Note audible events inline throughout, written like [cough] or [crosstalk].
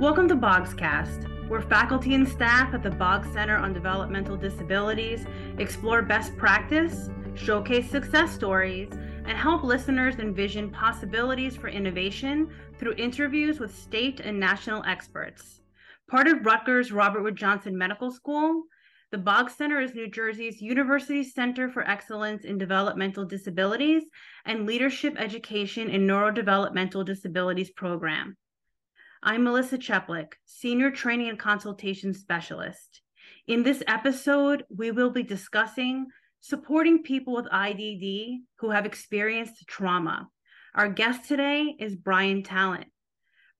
Welcome to Bogscast, where faculty and staff at the Boggs Center on Developmental Disabilities explore best practice, showcase success stories, and help listeners envision possibilities for innovation through interviews with state and national experts. Part of Rutgers Robert Wood Johnson Medical School, the Boggs Center is New Jersey's University Center for Excellence in Developmental Disabilities and Leadership Education in Neurodevelopmental Disabilities program. I'm Melissa Cheplik, Senior Training and Consultation Specialist. In this episode, we will be discussing supporting people with IDD who have experienced trauma. Our guest today is Brian Tallant.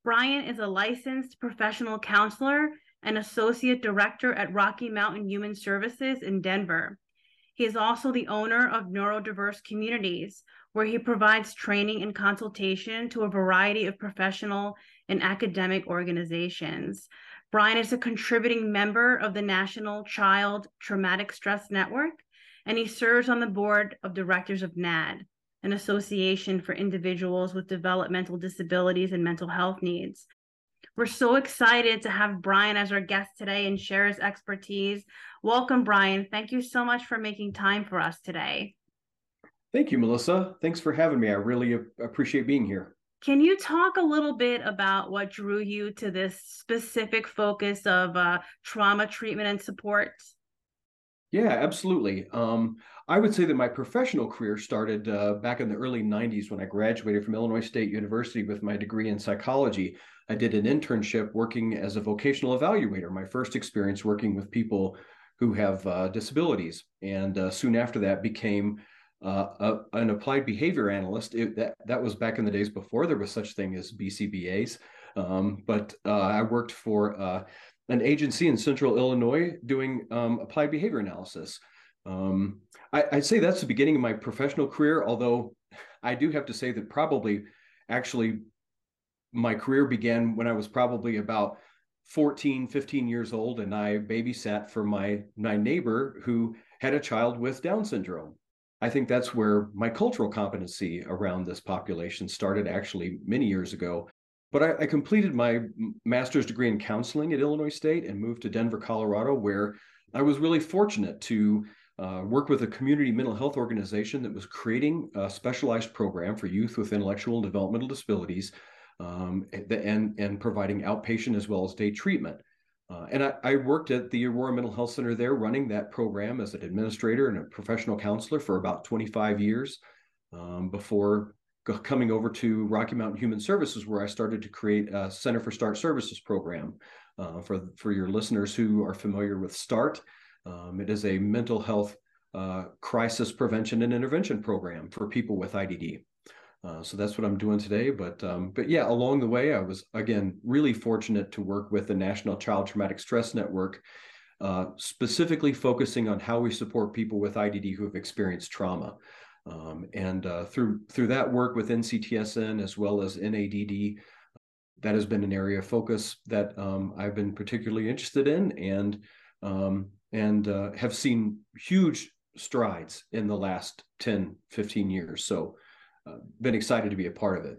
Brian is a licensed professional counselor and associate director at Rocky Mountain Human Services in Denver. He is also the owner of Neurodiverse Communities, where he provides training and consultation to a variety of professional and academic organizations. Brian is a contributing member of the National Child Traumatic Stress Network, and he serves on the board of directors of NADD, an association for individuals with developmental disabilities and mental health needs. We're so excited to have Brian as our guest today and share his expertise. Welcome, Brian. Thank you so much for making time for us today. Thank you, Melissa. Thanks for having me. I really appreciate being here. Can you talk a little bit about what drew you to this specific focus of uh, trauma treatment and support? Yeah, absolutely. Um, I would say that my professional career started uh, back in the early 90s when I graduated from Illinois State University with my degree in psychology. I did an internship working as a vocational evaluator, my first experience working with people who have uh, disabilities. And uh, soon after that, became uh, a, an applied behavior analyst. It, that, that was back in the days before there was such thing as BCBAs. Um, but uh, I worked for uh, an agency in central Illinois doing um, applied behavior analysis. Um, I, would say that's the beginning of my professional career, although I do have to say that probably actually my career began when I was probably about 14, 15 years old, and I babysat for my, my neighbor who had a child with Down syndrome. I think that's where my cultural competency around this population started actually many years ago. But I, I, completed my master's degree in counseling at Illinois State and moved to Denver, Colorado, where I was really fortunate to uh, work with a community mental health organization that was creating a specialized program for youth with intellectual and developmental disabilities um, and, and providing outpatient as well as day treatment. Uh, and I, I, worked at the Aurora Mental Health Center there, running that program as an administrator and a professional counselor for about 25 years um, before coming over to Rocky Mountain Human Services, where I started to create a Center for START Services program. Uh, for for your listeners who are familiar with START, um, it is a mental health uh, crisis prevention and intervention program for people with IDD. Uh, so that's what I'm doing today. But um, but yeah, along the way, I was again really fortunate to work with the National Child Traumatic Stress Network, uh, specifically focusing on how we support people with IDD who have experienced trauma. Um, and uh, through through that work with NCTSN as well as NADD, that has been an area of focus that um, I've been particularly interested in, and um, and uh, have seen huge strides in the last 10, 15 years. So, been excited to be a part of it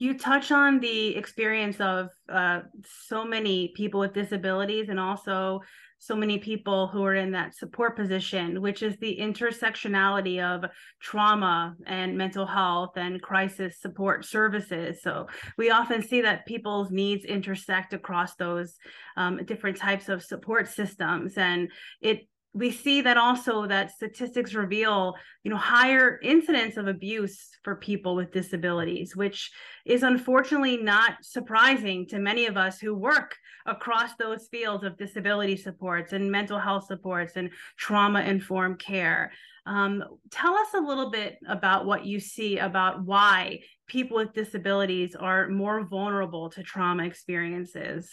you touch on the experience of uh, so many people with disabilities and also so many people who are in that support position, which is the intersectionality of trauma and mental health and crisis support services. So we often see that people's needs intersect across those um, different types of support systems. And it we see that also that statistics reveal you know higher incidence of abuse for people with disabilities which is unfortunately not surprising to many of us who work across those fields of disability supports and mental health supports and trauma informed care. Um, tell us a little bit about what you see about why people with disabilities are more vulnerable to trauma experiences.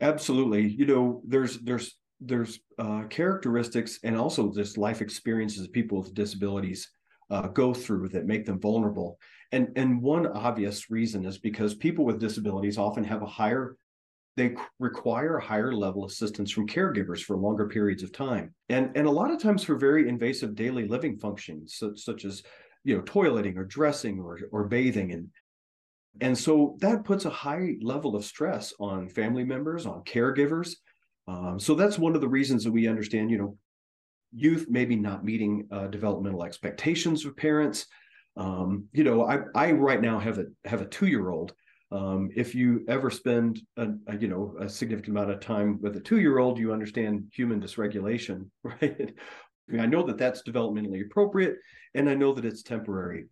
Absolutely. You know there's there's there's uh, characteristics and also just life experiences people with disabilities uh, go through that make them vulnerable. And and one obvious reason is because people with disabilities often have a higher they require a higher level assistance from caregivers for longer periods of time and and a lot of times for very invasive daily living functions such, such as you know toileting or dressing or or bathing and And so that puts a high level of stress on family members, on caregivers. Um, so that's one of the reasons that we understand, you know, youth maybe not meeting uh, developmental expectations of parents. Um, you know, I, I right now have a have a two year old. Um, if you ever spend a, a, you know a significant amount of time with a two year old, you understand human dysregulation, [laughs] right? I know that that's developmentally appropriate, and I know that it's temporary.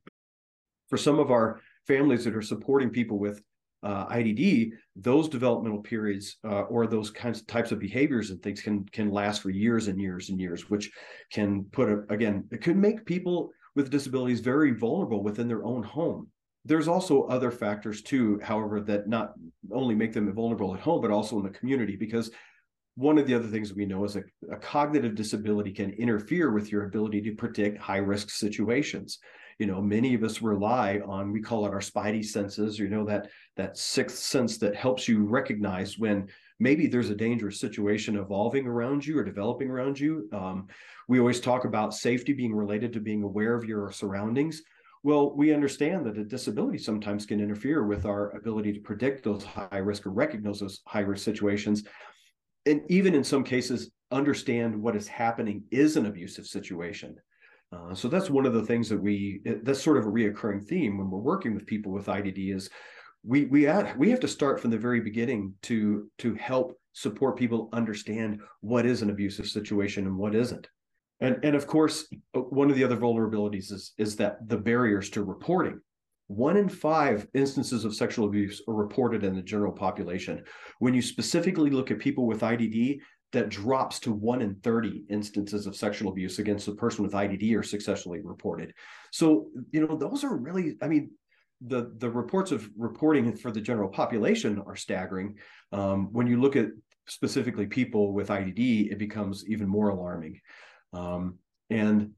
For some of our families that are supporting people with uh, IDD, those developmental periods uh, or those kinds of types of behaviors and things can can last for years and years and years, which can put a, again it could make people with disabilities very vulnerable within their own home. There's also other factors too, however, that not only make them vulnerable at home but also in the community because one of the other things we know is a, a cognitive disability can interfere with your ability to predict high risk situations you know many of us rely on we call it our spidey senses you know that that sixth sense that helps you recognize when maybe there's a dangerous situation evolving around you or developing around you. Um, we always talk about safety being related to being aware of your surroundings. Well we understand that a disability sometimes can interfere with our ability to predict those high risk or recognize those high risk situations. And even in some cases understand what is happening is an abusive situation uh, so that's one of the things that we that's sort of a reoccurring theme when we're working with people with IDD is we we add, we have to start from the very beginning to to help support people understand what is an abusive situation and what isn't. And and of course, uh, one of the other vulnerabilities is is that the barriers to reporting. One in five instances of sexual abuse are reported in the general population. When you specifically look at people with IDD, that drops to one in 30 instances of sexual abuse against a person with IDD are successfully reported. So, you know, those are really, I mean, the the reports of reporting for the general population are staggering. Um, when you look at specifically people with IDD, it becomes even more alarming. Um, and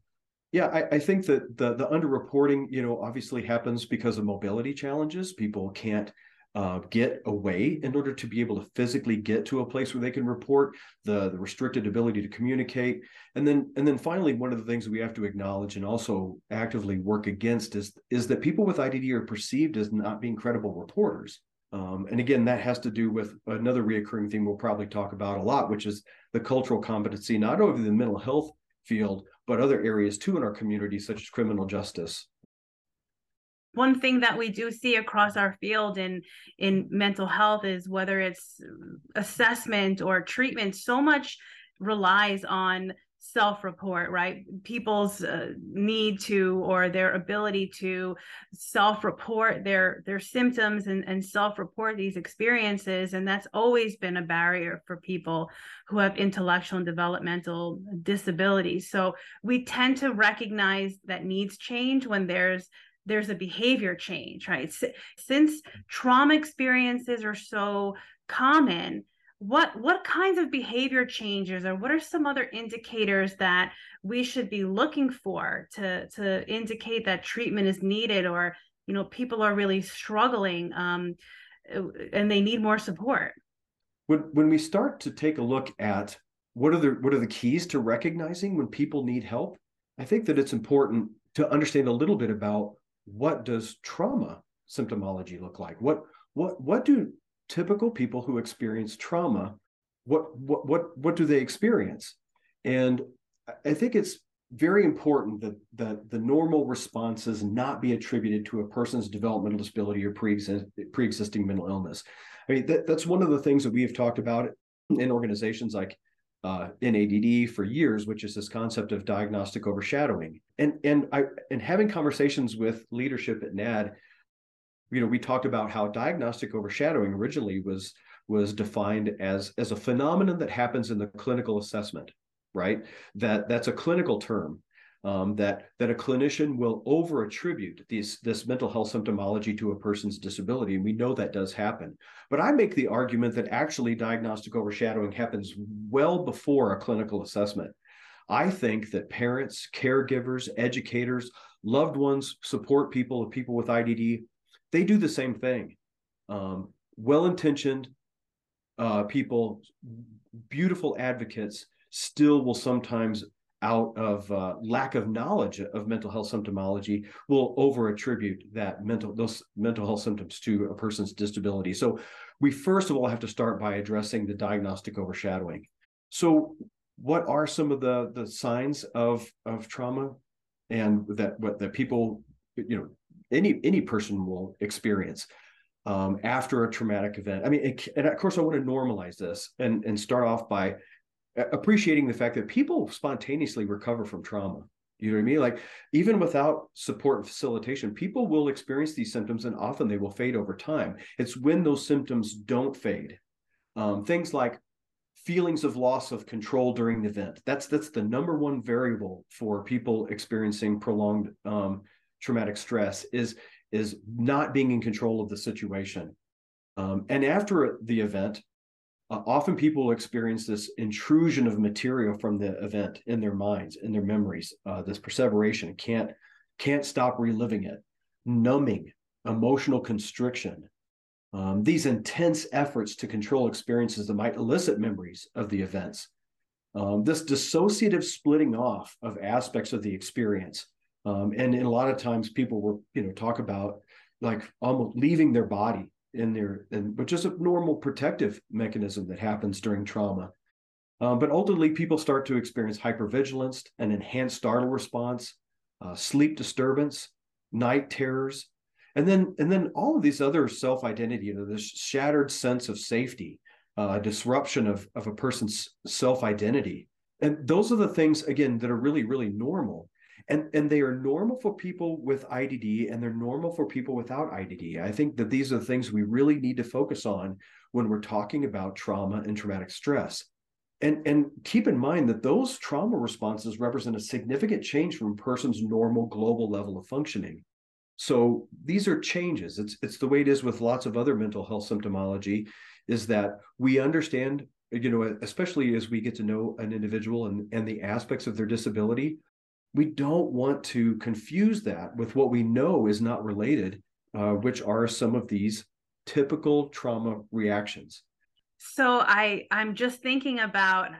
yeah, I, I, think that the the underreporting, you know, obviously happens because of mobility challenges. People can't uh, get away in order to be able to physically get to a place where they can report the, the restricted ability to communicate. And then and then finally one of the things we have to acknowledge and also actively work against is is that people with idd are perceived as not being credible reporters. Um, and again that has to do with another reoccurring theme we'll probably talk about a lot which is the cultural competency not only the mental health field but other areas too in our community such as criminal justice one thing that we do see across our field in in mental health is whether it's assessment or treatment so much relies on self-report right? People's uh, need to or their ability to self-report their their symptoms and, and self-report these experiences. And that's always been a barrier for people who have intellectual and developmental disabilities. So we tend to recognize that needs change when there's there's a behavior change, right? Since trauma experiences are so common, what what kinds of behavior changes or what are some other indicators that we should be looking for to to indicate that treatment is needed or you know people are really struggling um, and they need more support when when we start to take a look at what are the what are the keys to recognizing when people need help i think that it's important to understand a little bit about what does trauma symptomology look like? What what what do typical people who experience trauma what what what what do they experience? And I think it's very important that that the normal responses not be attributed to a person's developmental disability or pre-existing mental illness. I mean, that, that's one of the things that we have talked about in organizations like uh, NADD for years, which is this concept of diagnostic overshadowing. And and I and having conversations with leadership at NADD, you know, we talked about how diagnostic overshadowing originally was was defined as as a phenomenon that happens in the clinical assessment, right? That that's a clinical term um, that that a clinician will over attribute this mental health symptomology to a person's disability, and we know that does happen. But I make the argument that actually diagnostic overshadowing happens well before a clinical assessment. I think that parents, caregivers, educators, loved ones, support people, people with IDD, they do the same thing. Um, well-intentioned uh, people, beautiful advocates, still will sometimes out of uh, lack of knowledge of mental health symptomology will over attribute that mental those mental health symptoms to a person's disability. So we first of all have to start by addressing the diagnostic overshadowing. So what are some of the the signs of of trauma and that what that people you know any any person will experience um, after a traumatic event? I mean it, and of course i want to normalize this and and start off by appreciating the fact that people spontaneously recover from trauma you know what I mean? Like even without support and facilitation, people will experience these symptoms and often they will fade over time. It's when those symptoms don't fade. Um, things like feelings of loss of control during the event. That's that's the number one variable for people experiencing prolonged um, traumatic stress is is not being in control of the situation. Um, and after the event, uh, often people experience this intrusion of material from the event in their minds, in their memories. Uh, this perseveration can't can't stop reliving it, numbing, emotional constriction. Um, these intense efforts to control experiences that might elicit memories of the events. Um, this dissociative splitting off of aspects of the experience. Um, and, and a lot of times people will, you know, talk about like almost leaving their body in there, and but just a normal protective mechanism that happens during trauma. Um, but ultimately, people start to experience hypervigilance, an enhanced startle response, uh, sleep disturbance, night terrors, and then and then all of these other self identity, you know, this shattered sense of safety, uh, disruption of of a person's self identity, and those are the things again that are really really normal and and they are normal for people with IDD and they're normal for people without IDD. I think that these are the things we really need to focus on when we're talking about trauma and traumatic stress. And, and keep in mind that those trauma responses represent a significant change from a person's normal global level of functioning. So these are changes. It's it's the way it is with lots of other mental health symptomology, is that we understand, you know, especially as we get to know an individual and, and the aspects of their disability, we don't want to confuse that with what we know is not related, uh, which are some of these typical trauma reactions. So I I'm just thinking about uh,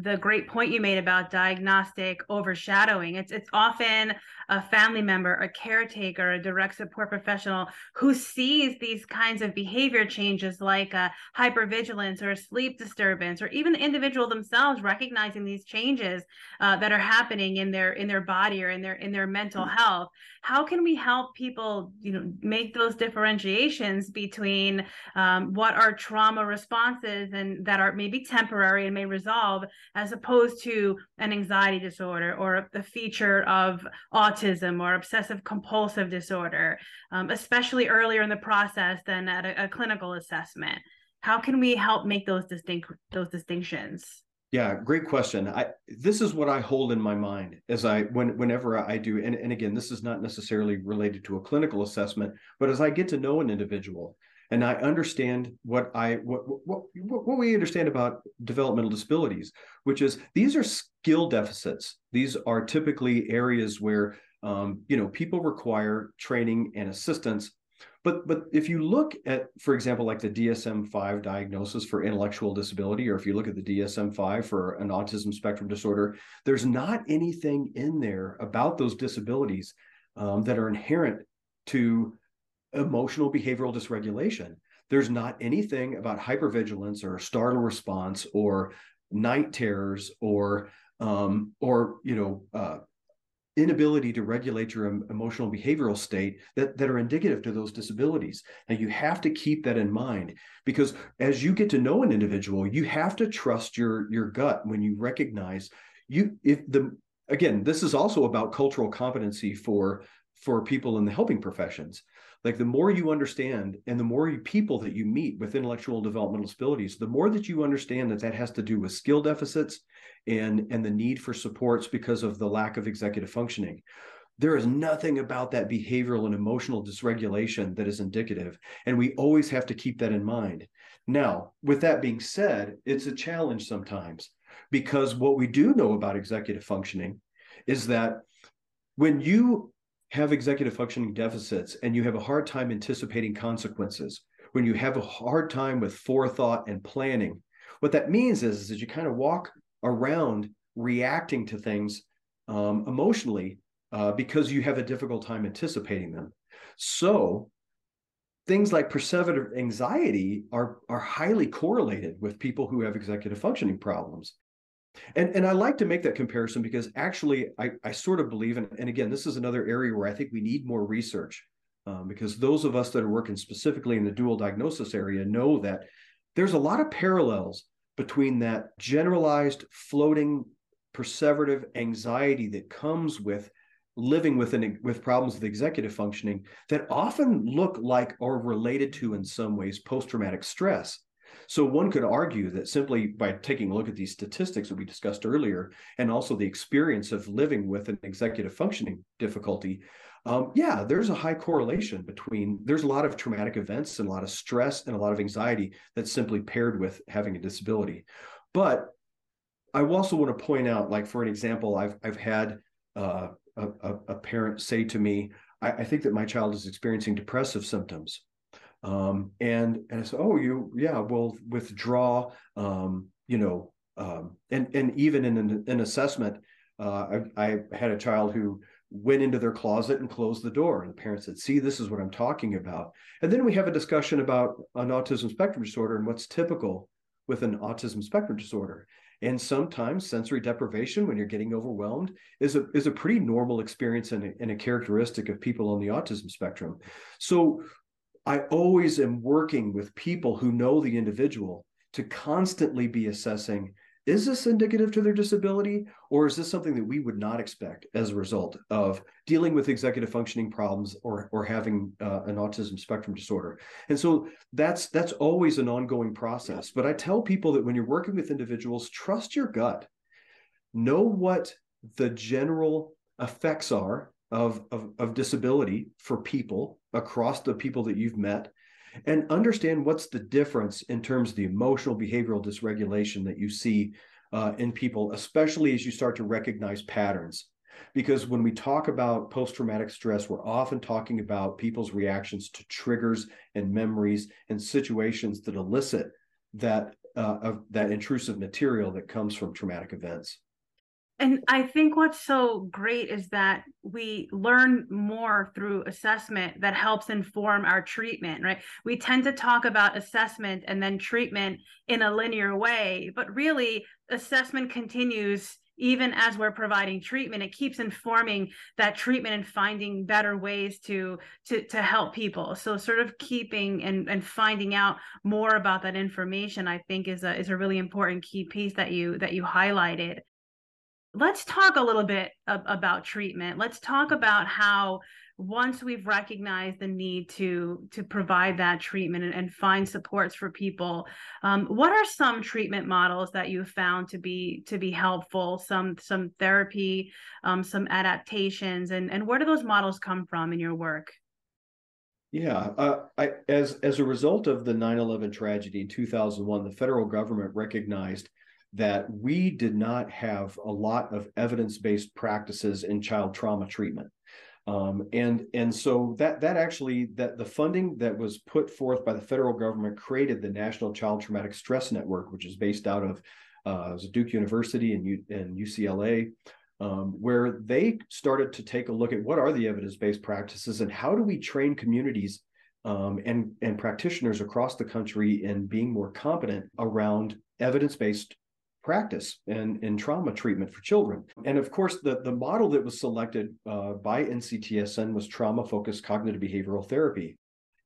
the great point you made about diagnostic overshadowing. It's it's often a family member, a caretaker, a direct support professional who sees these kinds of behavior changes like a hypervigilance or a sleep disturbance, or even the individual themselves recognizing these changes uh, that are happening in their in their body or in their in their mental mm. health. How can we help people, you know, make those differentiations between um, what are trauma responses and that are maybe temporary and may resolve, as opposed to an anxiety disorder or a feature of autism or obsessive compulsive disorder, um, especially earlier in the process than at a, a clinical assessment? How can we help make those distinct those distinctions? Yeah, great question. I this is what I hold in my mind as I when whenever I do, and, and again, this is not necessarily related to a clinical assessment, but as I get to know an individual and I understand what I what what what we understand about developmental disabilities, which is these are skill deficits. These are typically areas where um, you know people require training and assistance but but if you look at for example like the dsm-5 diagnosis for intellectual disability or if you look at the dsm-5 for an autism spectrum disorder there's not anything in there about those disabilities um, that are inherent to emotional behavioral dysregulation there's not anything about hypervigilance or startle response or night terrors or um, or you know uh, inability to regulate your emotional behavioral state that, that are indicative to those disabilities. Now, you have to keep that in mind because as you get to know an individual, you have to trust your, your gut when you recognize you, if the, again, this is also about cultural competency for, for people in the helping professions. Like the more you understand and the more people that you meet with intellectual developmental disabilities, the more that you understand that that has to do with skill deficits and and the need for supports because of the lack of executive functioning. There is nothing about that behavioral and emotional dysregulation that is indicative and we always have to keep that in mind. Now with that being said it's a challenge sometimes because what we do know about executive functioning is that when you have executive functioning deficits and you have a hard time anticipating consequences when you have a hard time with forethought and planning what that means is, is that you kind of walk around reacting to things um, emotionally uh, because you have a difficult time anticipating them. So things like perceived anxiety are are highly correlated with people who have executive functioning problems. And, and I like to make that comparison because actually I, I sort of believe, and, and again, this is another area where I think we need more research um, because those of us that are working specifically in the dual diagnosis area know that there's a lot of parallels between that generalized floating perseverative anxiety that comes with living with an, with problems with executive functioning that often look like or related to in some ways post-traumatic stress so one could argue that simply by taking a look at these statistics that we discussed earlier and also the experience of living with an executive functioning difficulty um, yeah there's a high correlation between there's a lot of traumatic events and a lot of stress and a lot of anxiety that's simply paired with having a disability but I also want to point out, like for an example, I've I've had uh, a, a, parent say to me, I, I, think that my child is experiencing depressive symptoms. Um, and, and I said, oh, you, yeah, well, withdraw, um, you know, um, and, and even in an, an assessment, uh, I, I had a child who went into their closet and closed the door. And the parent said, see, this is what I'm talking about. And then we have a discussion about an autism spectrum disorder and what's typical with an autism spectrum disorder. And sometimes sensory deprivation, when you're getting overwhelmed, is a is a pretty normal experience and a, and a characteristic of people on the autism spectrum. So I always am working with people who know the individual to constantly be assessing is this indicative to their disability or is this something that we would not expect as a result of dealing with executive functioning problems or or having uh, an autism spectrum disorder? And so that's that's always an ongoing process. But i tell people that when you're working with individuals trust your gut. Know what the general effects are of, of, of disability for people across the people that you've met and understand what's the difference in terms of the emotional behavioral dysregulation that you see uh, in people, especially as you start to recognize patterns. Because when we talk about post traumatic stress, we're often talking about people's reactions to triggers and memories and situations that elicit that uh, that intrusive material that comes from traumatic events. And I think what's so great is that we learn more through assessment that helps inform our treatment, right? We tend to talk about assessment and then treatment in a linear way, but really, assessment continues even as we're providing treatment. It keeps informing that treatment and finding better ways to to to help people. So sort of keeping and and finding out more about that information i think is a is a really important key piece that you that you highlighted let's talk a little bit of, about treatment. Let's talk about how once we've recognized the need to to provide that treatment and, and find supports for people um, what are some treatment models that you found to be to be helpful? Some some therapy um, some adaptations and and where do those models come from in your work? Yeah, uh, I, as as a result of the 9/11 tragedy in 2001, the federal government recognized that we did not have a lot of evidence-based practices in child trauma treatment. Um, and and so that that actually that the funding that was put forth by the federal government created the National Child Traumatic Stress Network, which is based out of uh, Duke University and, U, and UCLA, um, where they started to take a look at what are the evidence-based practices and how do we train communities um, and and practitioners across the country in being more competent around evidence-based practice and in trauma treatment for children. And of course, the, the model that was selected uh, by NCTSN was trauma focused cognitive behavioral therapy.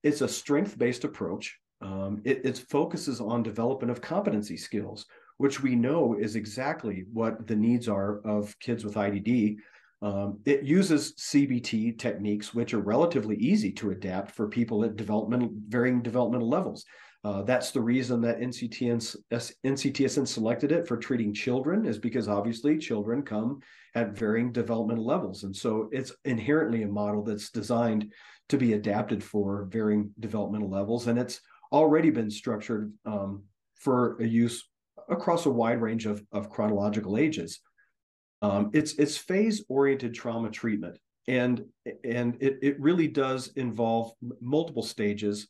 It's a strength based approach. Um, it, it focuses on development of competency skills, which we know is exactly what the needs are of kids with IDD. Um, it uses CBT techniques, which are relatively easy to adapt for people at developmental varying developmental levels. Uh, that's the reason that NCTN, NCTSN selected it for treating children, is because obviously children come at varying developmental levels. And so it's inherently a model that's designed to be adapted for varying developmental levels. And it's already been structured um, for a use across a wide range of, of chronological ages. Um, it's it's phase oriented trauma treatment, and and it, it really does involve multiple stages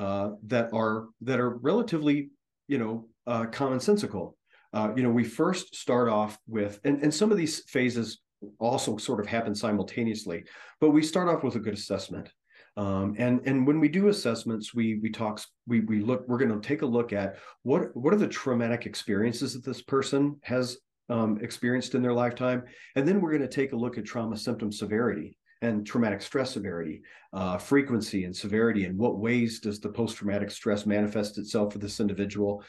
uh, that are that are relatively, you know, uh, commonsensical. uh, you know, we first start off with, and, and some of these phases also sort of happen simultaneously, but we start off with a good assessment. Um, and and when we do assessments, we we talk we we look we're going to take a look at what what are the traumatic experiences that this person has um, experienced in their lifetime, and then we're going to take a look at trauma symptom severity and traumatic stress severity, uh, frequency and severity, and what ways does the post traumatic stress manifest itself for this individual.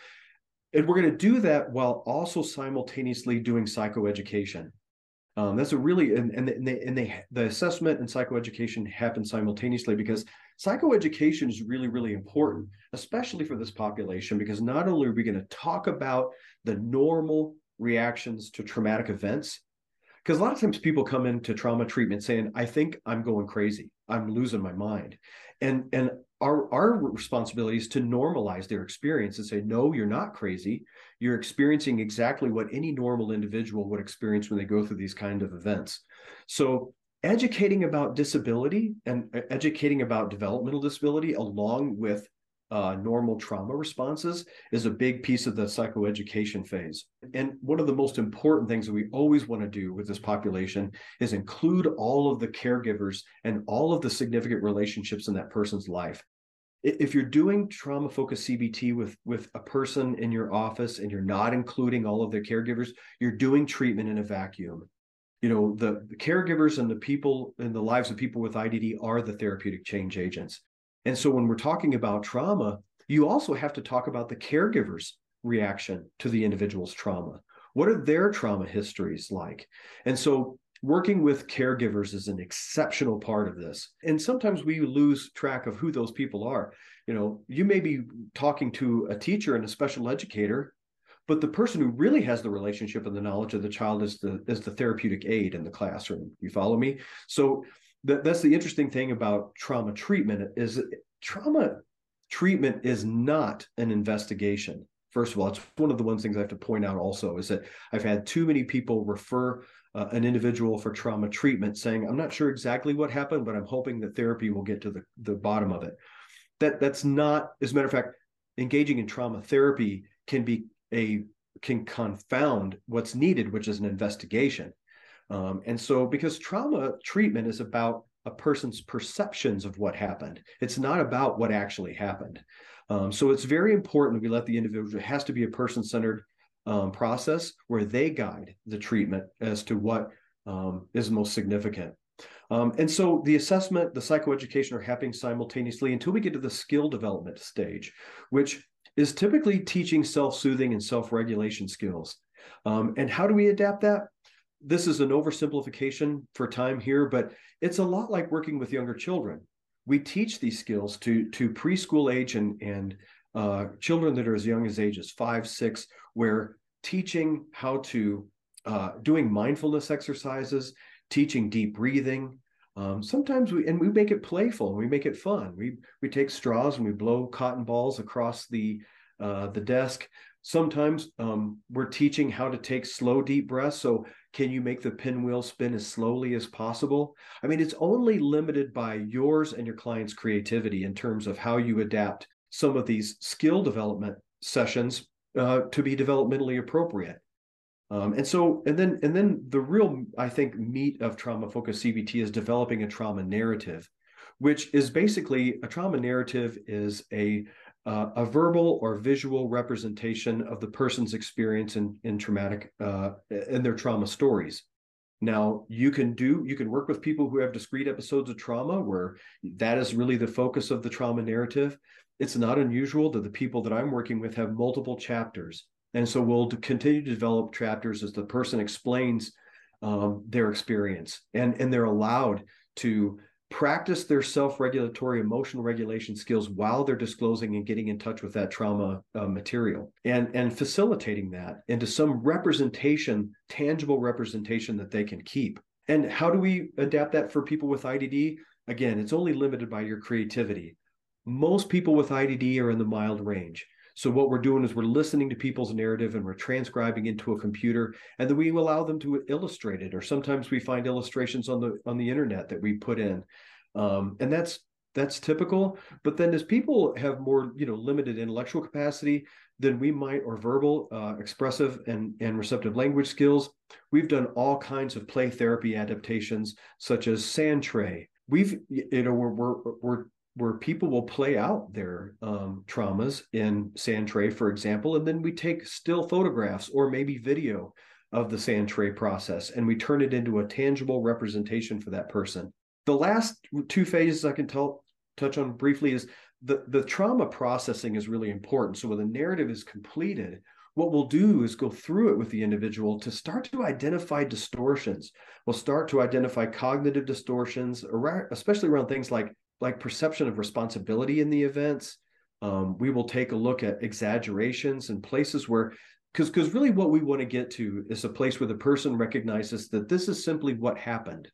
And we're going to do that while also simultaneously doing psychoeducation. Um, that's a really and and, they, and they the assessment and psychoeducation happen simultaneously because psychoeducation is really really important, especially for this population because not only are we going to talk about the normal reactions to traumatic events, because a lot of times people come into trauma treatment saying, "I think I'm going crazy, I'm losing my mind," and and our our responsibility is to normalize their experience and say no you're not crazy. You're experiencing exactly what any normal individual would experience when they go through these kind of events. So educating about disability and educating about developmental disability along with uh, normal trauma responses is a big piece of the psychoeducation phase. And one of the most important things that we always want to do with this population is include all of the caregivers and all of the significant relationships in that person's life if you're doing trauma focused CBT with with a person in your office and you're not including all of their caregivers, you're doing treatment in a vacuum. You know, the, the caregivers and the people in the lives of people with IDD are the therapeutic change agents. And so when we're talking about trauma, you also have to talk about the caregiver's reaction to the individual's trauma. What are their trauma histories like? And so working with caregivers is an exceptional part of this and sometimes we lose track of who those people are you know you may be talking to a teacher and a special educator but the person who really has the relationship and the knowledge of the child is the is the therapeutic aide in the classroom you follow me so that, that's the interesting thing about trauma treatment is trauma treatment is not an investigation. First of all it's one of the one things i have to point out also is that i've had too many people refer uh, an individual for trauma treatment saying i'm not sure exactly what happened but i'm hoping that therapy will get to the, the bottom of it. That that's not as a matter of fact engaging in trauma therapy can be a can confound what's needed which is an investigation um, and so because trauma treatment is about a person's perceptions of what happened it's not about what actually happened um, so it's very important we let the individual it has to be a person-centered um, process where they guide the treatment as to what um, is most significant. Um, and so the assessment, the psychoeducation are happening simultaneously until we get to the skill development stage, which is typically teaching self soothing and self regulation skills. Um, and how do we adapt that? This is an oversimplification for time here, but it's a lot like working with younger children. We teach these skills to, to preschool age and, and uh, children that are as young as ages five, six, where teaching how to uh, doing mindfulness exercises, teaching deep breathing. Um, sometimes we and we make it playful. and We make it fun. We we take straws and we blow cotton balls across the uh, the desk. Sometimes um, we're teaching how to take slow, deep breaths. So, can you make the pinwheel spin as slowly as possible? I mean, it's only limited by yours and your client's creativity in terms of how you adapt some of these skill development sessions uh, to be developmentally appropriate. Um, and so, and then, and then the real, I think, meat of trauma focused CBT is developing a trauma narrative, which is basically a trauma narrative is a uh, a verbal or visual representation of the person's experience in in traumatic uh, in their trauma stories. Now, you can do you can work with people who have discrete episodes of trauma where that is really the focus of the trauma narrative it's not unusual that the people that I'm working with have multiple chapters. And so we'll continue to develop chapters as the person explains um, their experience and, and they're allowed to practice their self-regulatory emotional regulation skills while they're disclosing and getting in touch with that trauma uh, material. And and facilitating that into some representation tangible representation that they can keep. And how do we adapt that for people with idd again it's only limited by your creativity. Most people with IDD are in the mild range. So what we're doing is we're listening to people's narrative and we're transcribing into a computer, and then we allow them to illustrate it. Or sometimes we find illustrations on the on the internet that we put in, um, and that's that's typical. But then as people have more you know limited intellectual capacity, than we might, or verbal, uh, expressive, and, and receptive language skills. We've done all kinds of play therapy adaptations, such as sand tray. We've, you know, we're, we're, we're where people will play out their um, traumas in sand tray, for example, and then we take still photographs or maybe video of the sand tray process and we turn it into a tangible representation for that person. The last two phases I can tell, touch on briefly is the, the trauma processing is really important. So when the narrative is completed, what we'll do is go through it with the individual to start to identify distortions. We'll start to identify cognitive distortions, especially around things like like perception of responsibility in the events. Um, we will take a look at exaggerations and places where because because really what we want to get to is a place where the person recognizes that this is simply what happened.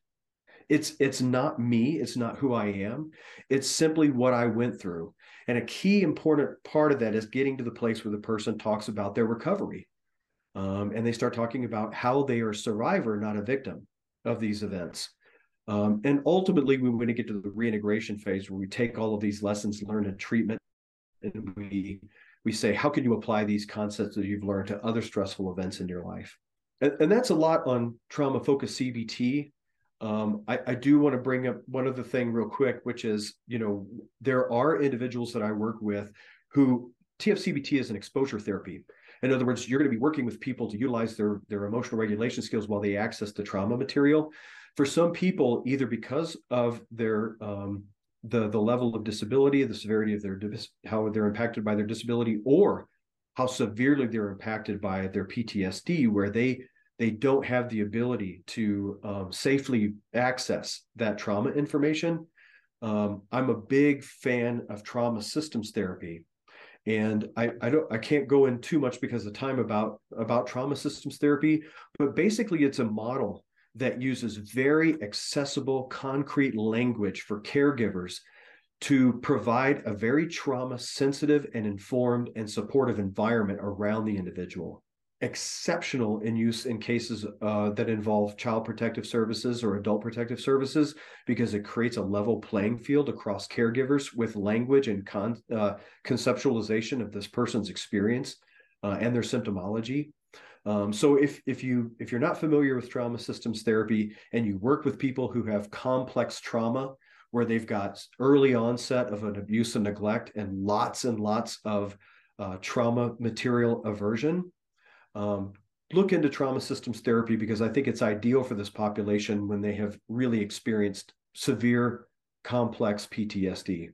It's it's not me it's not who i am it's simply what i went through. And a key important part of that is getting to the place where the person talks about their recovery um, and they start talking about how they are a survivor not a victim of these events um, and ultimately we want to get to the reintegration phase where we take all of these lessons learned in treatment and we we say how can you apply these concepts that you've learned to other stressful events in your life and, and that's a lot on trauma focused cbt um, I, I, do want to bring up one other thing real quick, which is, you know, there are individuals that I work with who TFCBT is an exposure therapy. In other words, you're going to be working with people to utilize their their emotional regulation skills while they access the trauma material. For some people, either because of their um, the the level of disability, the severity of their how they're impacted by their disability, or how severely they're impacted by their PTSD, where they they don't have the ability to um, safely access that trauma information. Um, I'm a big fan of trauma systems therapy, and I, I don't I can't go in too much because of time about about trauma systems therapy, but basically it's a model that uses very accessible, concrete language for caregivers to provide a very trauma sensitive and informed and supportive environment around the individual exceptional in use in cases uh, that involve child protective services or adult protective services because it creates a level playing field across caregivers with language and con- uh, conceptualization of this person's experience uh, and their symptomology. Um, so if if you if you're not familiar with trauma systems therapy and you work with people who have complex trauma where they've got early onset of an abuse and neglect and lots and lots of uh, trauma material aversion um, look into trauma systems therapy because I think it's ideal for this population when they have really experienced severe, complex PTSD.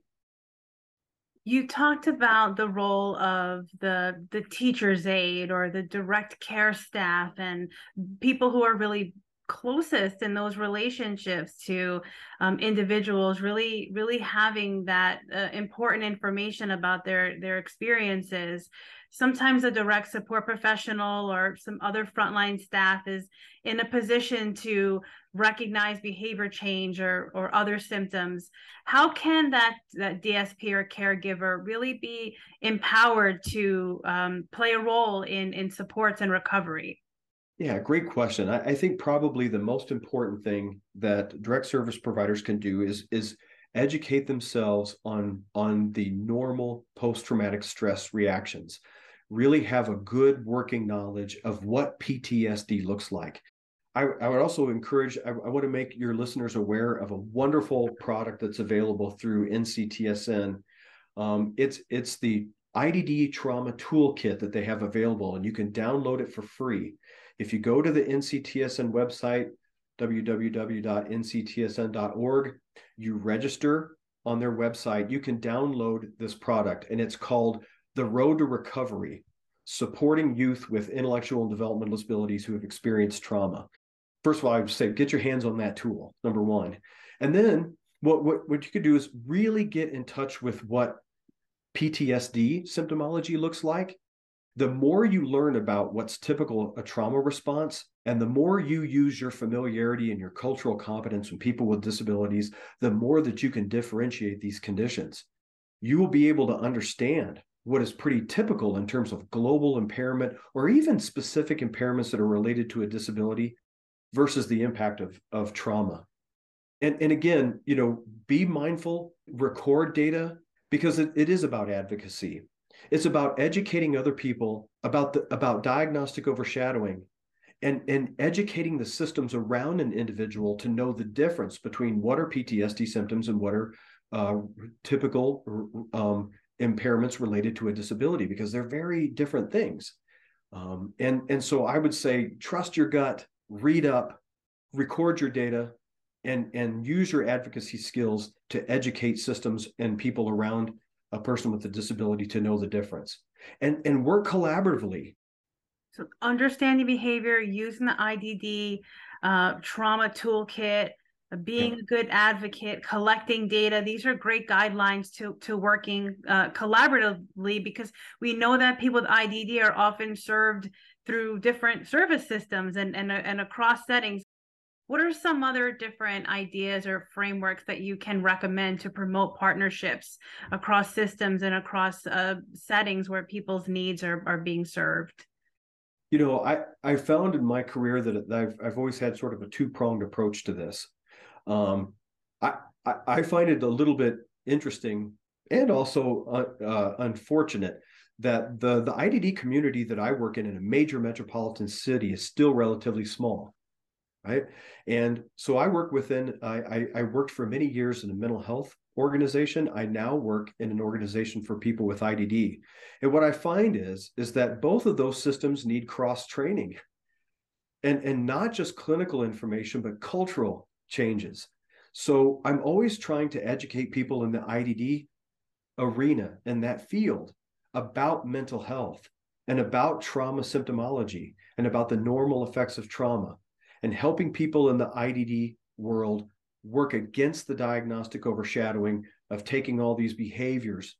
You talked about the role of the the teacher's aide or the direct care staff and people who are really closest in those relationships to um, individuals really really having that uh, important information about their their experiences sometimes a direct support professional or some other frontline staff is in a position to recognize behavior change or, or other symptoms. How can that, that dsp or caregiver really be empowered to um, play a role in, in supports and recovery? Yeah, great question. I, I, think probably the most important thing that direct service providers can do is is educate themselves on on the normal post-traumatic stress reactions really have a good working knowledge of what PTSD looks like. I, I would also encourage, I, I, want to make your listeners aware of a wonderful product that's available through NCTSN. Um, it's, it's the IDD trauma toolkit that they have available, and you can download it for free. If you go to the NCTSN website, www.nctsn.org, you register on their website, you can download this product, and it's called the road to recovery, supporting youth with intellectual and developmental disabilities who have experienced trauma. First of all, I would say get your hands on that tool, number one. And then what, what, what you could do is really get in touch with what PTSD symptomology looks like. The more you learn about what's typical a trauma response, and the more you use your familiarity and your cultural competence with people with disabilities, the more that you can differentiate these conditions. You will be able to understand what is pretty typical in terms of global impairment or even specific impairments that are related to a disability versus the impact of, of trauma. And, and again, you know, be mindful, record data because it, it is about advocacy. It's about educating other people about the about diagnostic overshadowing and, and educating the systems around an individual to know the difference between what are PTSD symptoms and what are uh, typical um, impairments related to a disability because they're very different things. Um, and, and so I would say trust your gut, read up, record your data, and, and use your advocacy skills to educate systems and people around a person with a disability to know the difference. And, and work collaboratively so understanding behavior, using the IDD uh, trauma toolkit, being a good advocate, collecting data. These are great guidelines to to working uh, collaboratively because we know that people with IDD are often served through different service systems and and and across settings. What are some other different ideas or frameworks that you can recommend to promote partnerships across systems and across uh, settings where people's needs are, are being served? you know, I I found in my career that I've I've always had sort of a two pronged approach to this. Um, I, I, I find it a little bit interesting and also uh, uh, unfortunate that the the IDD community that I work in in a major metropolitan city is still relatively small, right? And so I work within I I, I worked for many years in a mental health organization. I now work in an organization for people with IDD. And what I find is, is that both of those systems need cross training and, and not just clinical information, but cultural changes. So I'm always trying to educate people in the IDD arena and that field about mental health and about trauma symptomology and about the normal effects of trauma and helping people in the IDD world work against the diagnostic overshadowing of taking all these behaviors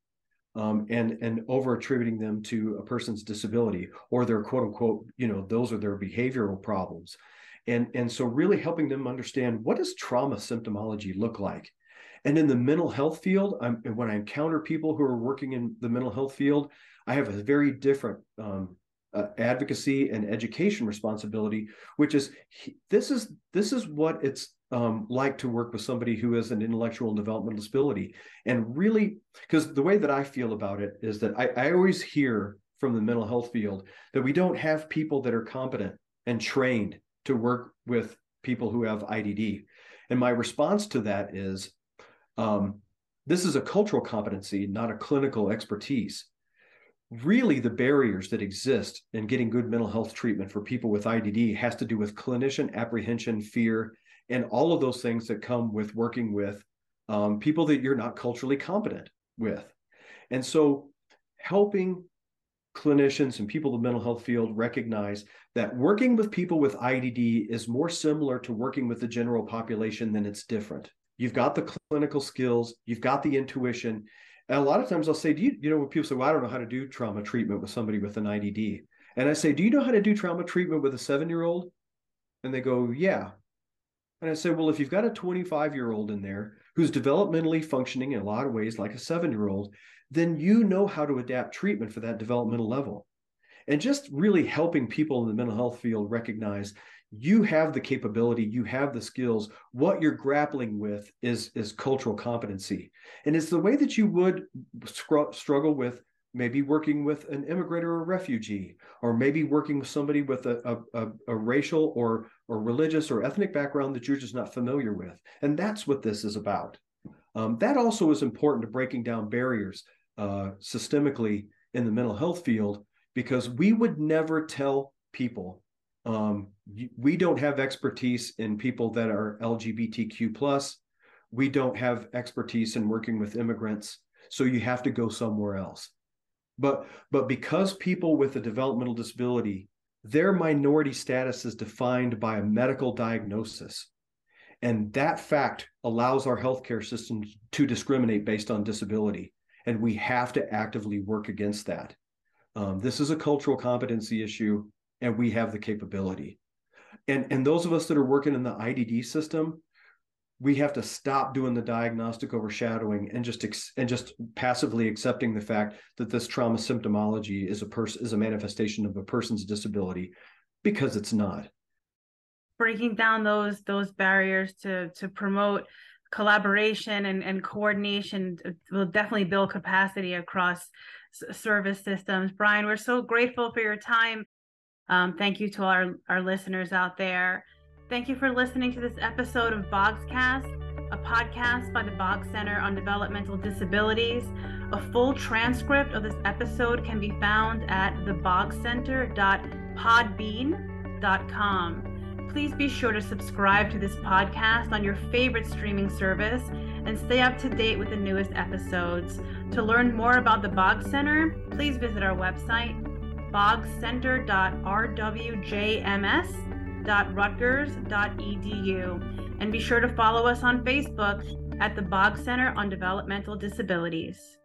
um, and and over attributing them to a person's disability or their quote unquote you know those are their behavioral problems and and so really helping them understand what does trauma symptomology look like? And in the mental health field I'm, when i encounter people who are working in the mental health field i have a very different um, uh, advocacy and education responsibility which is this is this is what it's um, like to work with somebody who has an intellectual and developmental disability. And really because the way that i feel about it is that I, I always hear from the mental health field that we don't have people that are competent and trained to work with people who have idd and my response to that is um, this is a cultural competency not a clinical expertise really the barriers that exist in getting good mental health treatment for people with IDD has to do with clinician apprehension, fear, and all of those things that come with working with um, people that you're not culturally competent with. And so helping clinicians and people in the mental health field recognize that working with people with IDD is more similar to working with the general population than it's different. You've got the clinical skills, you've got the intuition. And a lot of times I'll say, Do you, you know, when people say, Well, I don't know how to do trauma treatment with somebody with an IDD. And I say, Do you know how to do trauma treatment with a seven year old? And they go, Yeah. And I said, well, if you've got a 25 year old in there who's developmentally functioning in a lot of ways like a seven year old, then you know how to adapt treatment for that developmental level. And just really helping people in the mental health field recognize you have the capability, you have the skills. What you're grappling with is, is cultural competency. And it's the way that you would struggle with maybe working with an immigrant or a refugee, or maybe working with somebody with a, a, a, racial or, or religious or ethnic background that you're just not familiar with. And that's what this is about. Um, that also is important to breaking down barriers uh, systemically in the mental health field, because we would never tell people um, we don't have expertise in people that are LGBTQ plus. We don't have expertise in working with immigrants. So you have to go somewhere else. But but because people with a developmental disability, their minority status is defined by a medical diagnosis. And that fact allows our healthcare system to discriminate based on disability. And we have to actively work against that. Um, this is a cultural competency issue, and we have the capability. And, and those of us that are working in the IDD system, we have to stop doing the diagnostic overshadowing and just ex- and just passively accepting the fact that this trauma symptomology is a person is a manifestation of a person's disability because it's not breaking down those those barriers to to promote collaboration and, and coordination will definitely build capacity across service systems. Brian, we're so grateful for your time. Um, thank you to our, our listeners out there. Thank you for listening to this episode of Boggscast, a podcast by the Boggs Center on Developmental Disabilities. A full transcript of this episode can be found at theboggscenter.podbean.com. Please be sure to subscribe to this podcast on your favorite streaming service and stay up to date with the newest episodes. To learn more about the Boggs Center, please visit our website, boggscenter.rwjms.rutgers.edu, and be sure to follow us on Facebook at the Boggs Center on Developmental Disabilities.